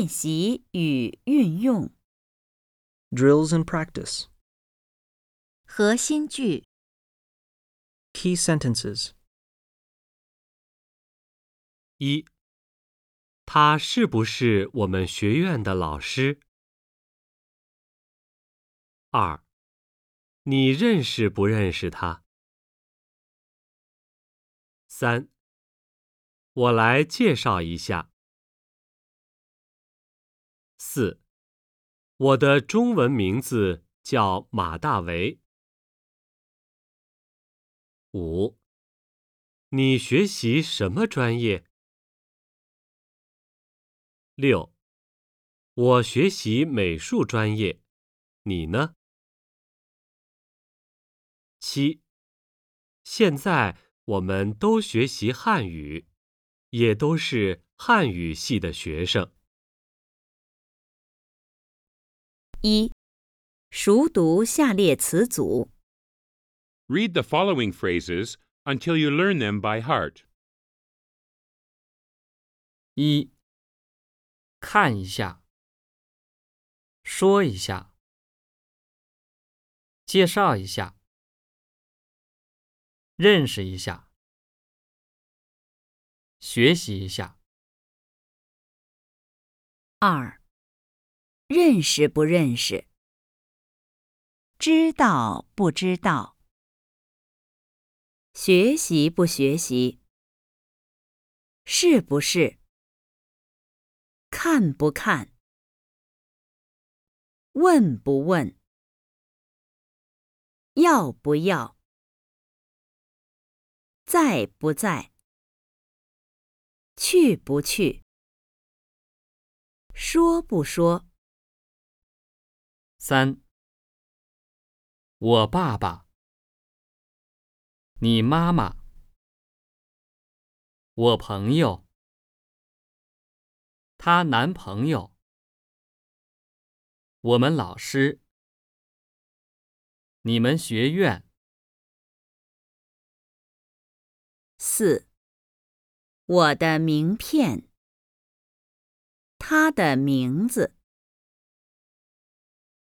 练习与运用 Drills and practice. 核心句 Key sentences. 一，他是不是我们学院的老师？二，你认识不认识他？三，我来介绍一下。四，我的中文名字叫马大为。五，你学习什么专业？六，我学习美术专业，你呢？七，现在我们都学习汉语，也都是汉语系的学生。一，熟读下列词组。Read the following phrases until you learn them by heart. 一，看一下，说一下，介绍一下，认识一下，学习一下。二，认识不认识？知道不知道？学习不学习？是不是？看不看？问不问？要不要？在不在？去不去？说不说？三，我爸爸，你妈妈，我朋友，她男朋友，我们老师，你们学院，四，我的名片，他的名字，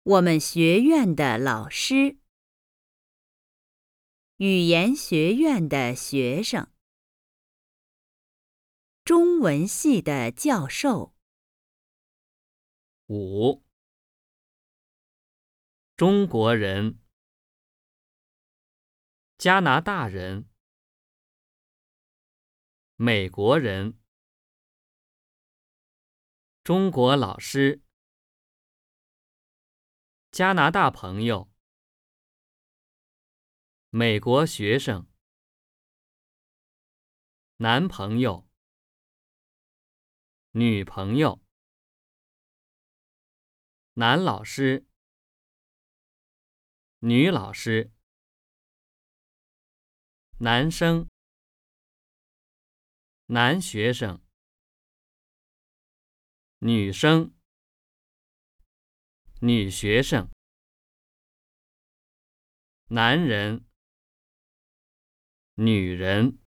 我们学院的老师，语言学院的学生，中文系的教授，五，中国人，加拿大人，美国人，中国老师，加拿大朋友，美国学生，男朋友，女朋友。男老师、女老师、男生、男学生、女生、女学生、男人、女人。